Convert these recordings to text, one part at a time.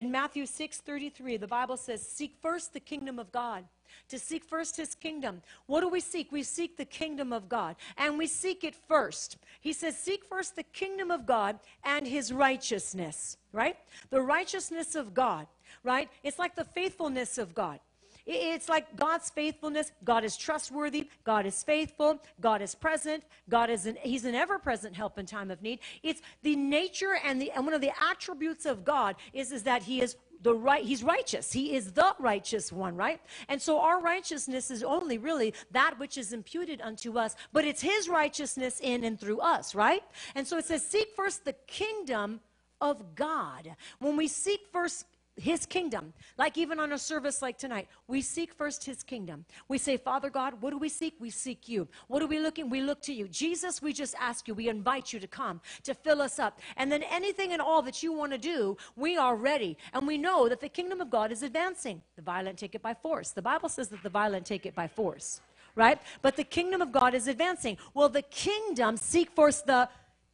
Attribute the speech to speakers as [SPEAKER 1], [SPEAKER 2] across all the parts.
[SPEAKER 1] In Matthew 6:33, the Bible says, "Seek first the kingdom of God." To seek first his kingdom. What do we seek? We seek the kingdom of God, and we seek it first. He says, "Seek first the kingdom of God and his righteousness." Right? The righteousness of God, right? It's like the faithfulness of God. It's like God's faithfulness. God is trustworthy. God is faithful. God is present. God is an, He's an ever-present help in time of need. It's the nature and the and one of the attributes of God is, is that He is the right he's righteous he is the righteous one right and so our righteousness is only really that which is imputed unto us but it's his righteousness in and through us right and so it says seek first the kingdom of god when we seek first his kingdom. Like even on a service like tonight, we seek first his kingdom. We say, Father God, what do we seek? We seek you. What are we looking? We look to you. Jesus, we just ask you, we invite you to come, to fill us up. And then anything and all that you want to do, we are ready. And we know that the kingdom of God is advancing. The violent take it by force. The Bible says that the violent take it by force, right? But the kingdom of God is advancing. Well, the kingdom, seek first the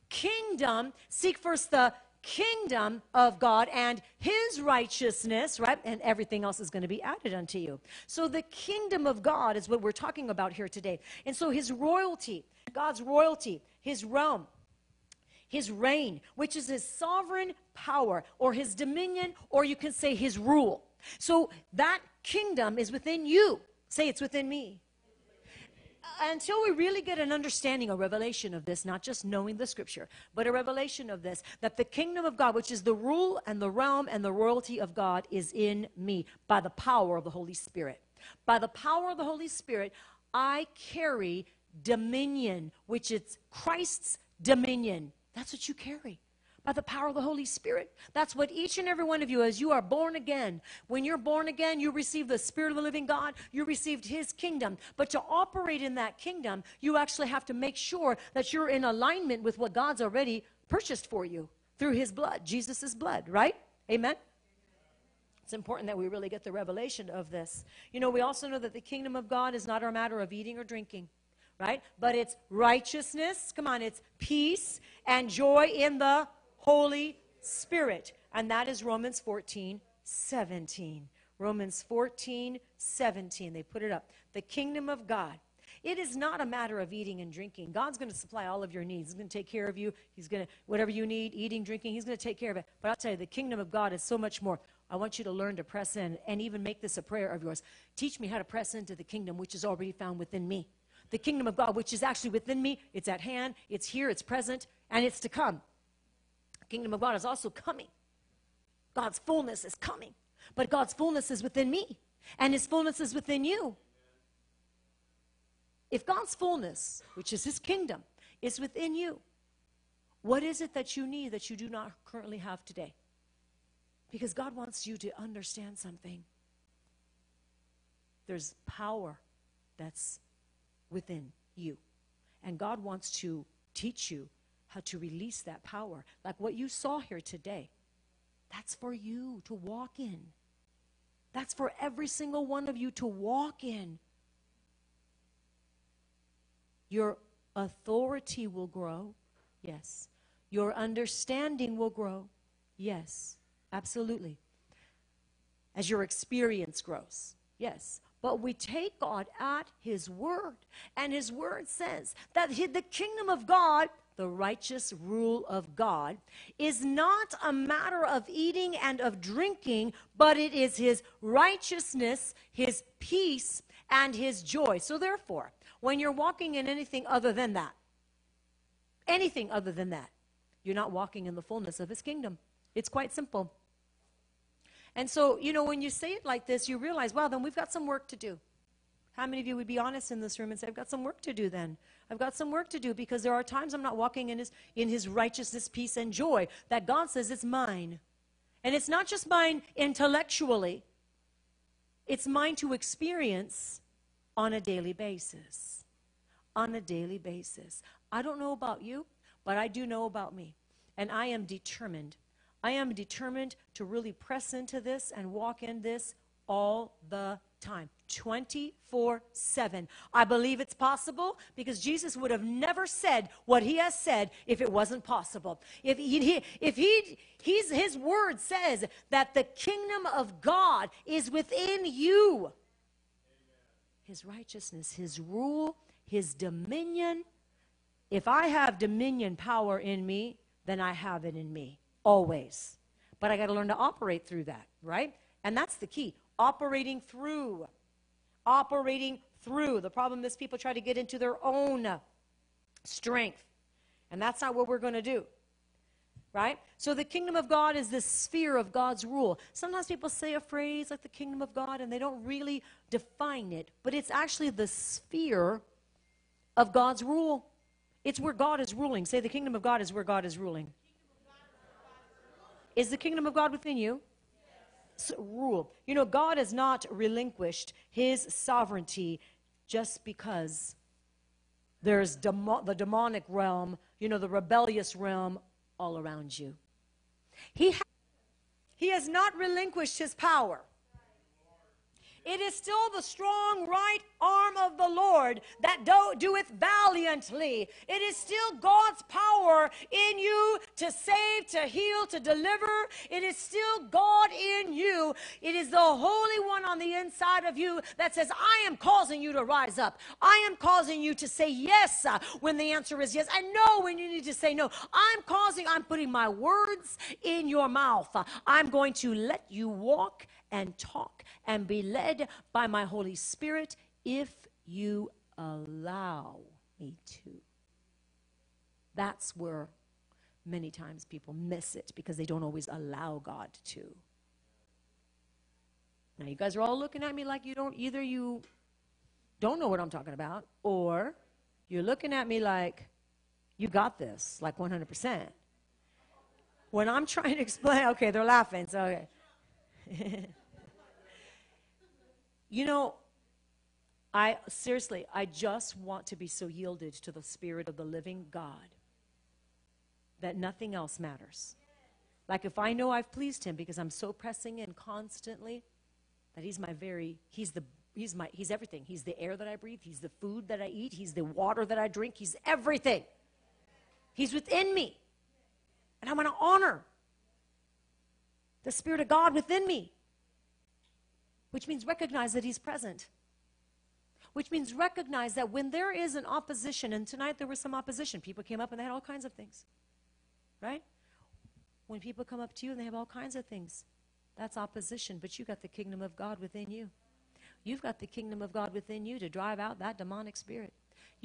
[SPEAKER 1] kingdom, seek first the kingdom of God and his righteousness, right? And everything else is going to be added unto you. So the kingdom of God is what we're talking about here today. And so his royalty, God's royalty, his realm, his reign, which is his sovereign power or his dominion, or you can say his rule. So that kingdom is within you. Say it's within me until we really get an understanding, a revelation of this, not just knowing the scripture, but a revelation of this, that the kingdom of God, which is the rule and the realm and the royalty of God, is in me by the power of the Holy Spirit. By the power of the Holy Spirit, I carry dominion, which is Christ's dominion. That's what you carry by the power of the Holy Spirit. That's what each and every one of you, as you are born again, when you're born again, you receive the Spirit of the living God, you received His kingdom. But to operate in that kingdom, you actually have to make sure that you're in alignment with what God's already purchased for you through His blood, Jesus' blood, right? Amen? It's important that we really get the revelation of this. You know, we also know that the kingdom of God is not a matter of eating or drinking, right? But it's righteousness, come on, it's peace and joy in the Holy Spirit. And that is Romans 14, 17. Romans 14, 17. They put it up. The kingdom of God. It is not a matter of eating and drinking. God's going to supply all of your needs. He's going to take care of you. He's going to, whatever you need, eating, drinking, He's going to take care of it. But I'll tell you, the kingdom of God is so much more. I want you to learn to press in and even make this a prayer of yours. Teach me how to press into the kingdom which is already found within me. The kingdom of God, which is actually within me, it's at hand, it's here, it's present, and it's to come kingdom of God is also coming. God's fullness is coming. But God's fullness is within me, and His fullness is within you. If God's fullness, which is His kingdom, is within you, what is it that you need that you do not currently have today? Because God wants you to understand something. There's power that's within you. And God wants to teach you how to release that power. Like what you saw here today. That's for you to walk in. That's for every single one of you to walk in. Your authority will grow. Yes. Your understanding will grow. Yes. Absolutely. As your experience grows. Yes. But we take God at His word. And His word says that the kingdom of God the righteous rule of God, is not a matter of eating and of drinking, but it is his righteousness, his peace, and his joy. So, therefore, when you're walking in anything other than that, anything other than that, you're not walking in the fullness of his kingdom. It's quite simple. And so, you know, when you say it like this, you realize, wow, then we've got some work to do. How many of you would be honest in this room and say, I've got some work to do then? I've got some work to do because there are times I'm not walking in his, in his righteousness, peace, and joy that God says it's mine. And it's not just mine intellectually, it's mine to experience on a daily basis. On a daily basis. I don't know about you, but I do know about me. And I am determined. I am determined to really press into this and walk in this all the time 24 7. I believe it's possible because Jesus would have never said what he has said if it wasn't possible. If he, if he, he's, his word says that the kingdom of God is within you, his righteousness, his rule, his dominion. If I have dominion power in me, then I have it in me always. But I got to learn to operate through that, right? And that's the key operating through operating through. The problem is people try to get into their own strength. And that's not what we're going to do. Right? So the kingdom of God is the sphere of God's rule. Sometimes people say a phrase like the kingdom of God and they don't really define it, but it's actually the sphere of God's rule. It's where God is ruling. Say the kingdom of God is where God is ruling. Is the kingdom of God within you? Rule. You know, God has not relinquished his sovereignty just because there's demo- the demonic realm, you know, the rebellious realm all around you. He, ha- he has not relinquished his power. It is still the strong right arm of the Lord that do, doeth valiantly. It is still God's power in you to save, to heal, to deliver. It is still God in you. It is the Holy One on the inside of you that says, I am causing you to rise up. I am causing you to say yes uh, when the answer is yes, and no when you need to say no. I'm causing, I'm putting my words in your mouth. I'm going to let you walk and talk and be led by my Holy Spirit if you allow me to. That's where many times people miss it because they don't always allow God to. Now, you guys are all looking at me like you don't, either you don't know what I'm talking about, or you're looking at me like you got this, like 100%. When I'm trying to explain, okay, they're laughing, so okay. You know, I seriously, I just want to be so yielded to the Spirit of the living God that nothing else matters. Like if I know I've pleased Him because I'm so pressing in constantly, that He's my very, He's the He's my He's everything. He's the air that I breathe, He's the food that I eat, He's the water that I drink, He's everything. He's within me. And I want to honor the Spirit of God within me which means recognize that He's present. Which means recognize that when there is an opposition, and tonight there was some opposition, people came up and they had all kinds of things, right? When people come up to you and they have all kinds of things, that's opposition, but you got the kingdom of God within you. You've got the kingdom of God within you to drive out that demonic spirit.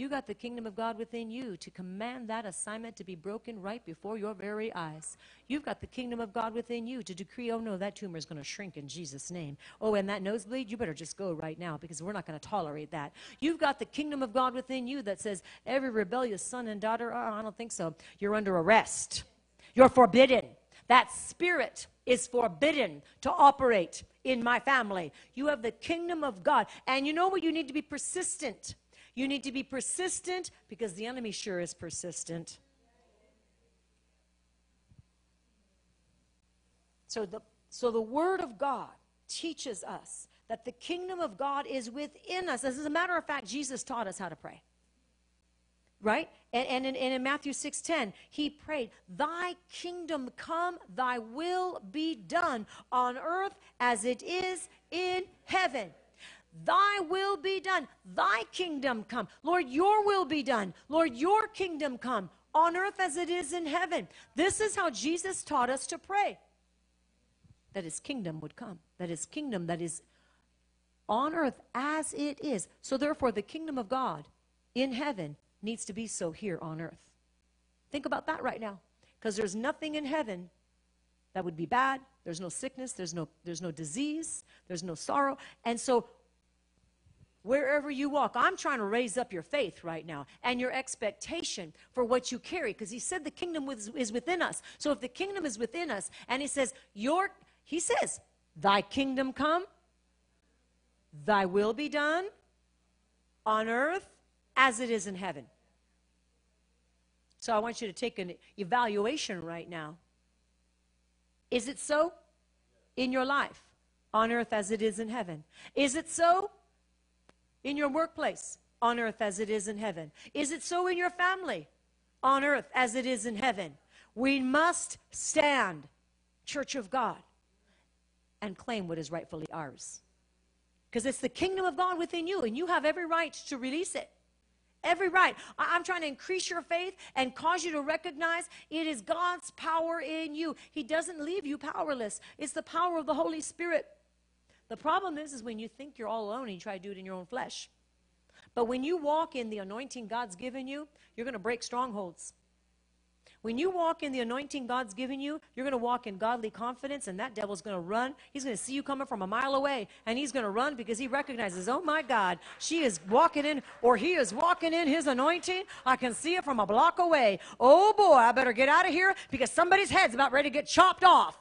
[SPEAKER 1] You got the kingdom of God within you to command that assignment to be broken right before your very eyes. You've got the kingdom of God within you to decree, oh no, that tumor is going to shrink in Jesus' name. Oh, and that nosebleed, you better just go right now because we're not going to tolerate that. You've got the kingdom of God within you that says, every rebellious son and daughter, oh, I don't think so. You're under arrest. You're forbidden. That spirit is forbidden to operate in my family. You have the kingdom of God. And you know what? You need to be persistent. You need to be persistent because the enemy sure is persistent. So the, so the Word of God teaches us that the kingdom of God is within us. As a matter of fact, Jesus taught us how to pray. Right? And, and, in, and in Matthew 6.10, he prayed, Thy kingdom come, thy will be done on earth as it is in heaven. Thy will be done. Thy kingdom come. Lord, your will be done. Lord, your kingdom come on earth as it is in heaven. This is how Jesus taught us to pray that his kingdom would come, that his kingdom that is on earth as it is. So, therefore, the kingdom of God in heaven needs to be so here on earth. Think about that right now, because there's nothing in heaven that would be bad. There's no sickness, there's no, there's no disease, there's no sorrow. And so, wherever you walk. I'm trying to raise up your faith right now and your expectation for what you carry because he said the kingdom is within us. So if the kingdom is within us and he says, your, he says, thy kingdom come, thy will be done on earth as it is in heaven. So I want you to take an evaluation right now. Is it so in your life? on earth as it is in heaven. Is it so in your workplace? On earth as it is in heaven. Is it so in your family? On earth as it is in heaven. We must stand, Church of God, and claim what is rightfully ours. Because it's the kingdom of God within you, and you have every right to release it. Every right. I- I'm trying to increase your faith and cause you to recognize it is God's power in you. He doesn't leave you powerless. It's the power of the Holy Spirit. The problem is, is when you think you're all alone and you try to do it in your own flesh. But when you walk in the anointing God's given you, you're going to break strongholds. When you walk in the anointing God's given you, you're going to walk in godly confidence, and that devil's going to run. He's going to see you coming from a mile away, and he's going to run because he recognizes, oh my God, she is walking in, or he is walking in his anointing. I can see it from a block away. Oh boy, I better get out of here because somebody's head's about ready to get chopped off.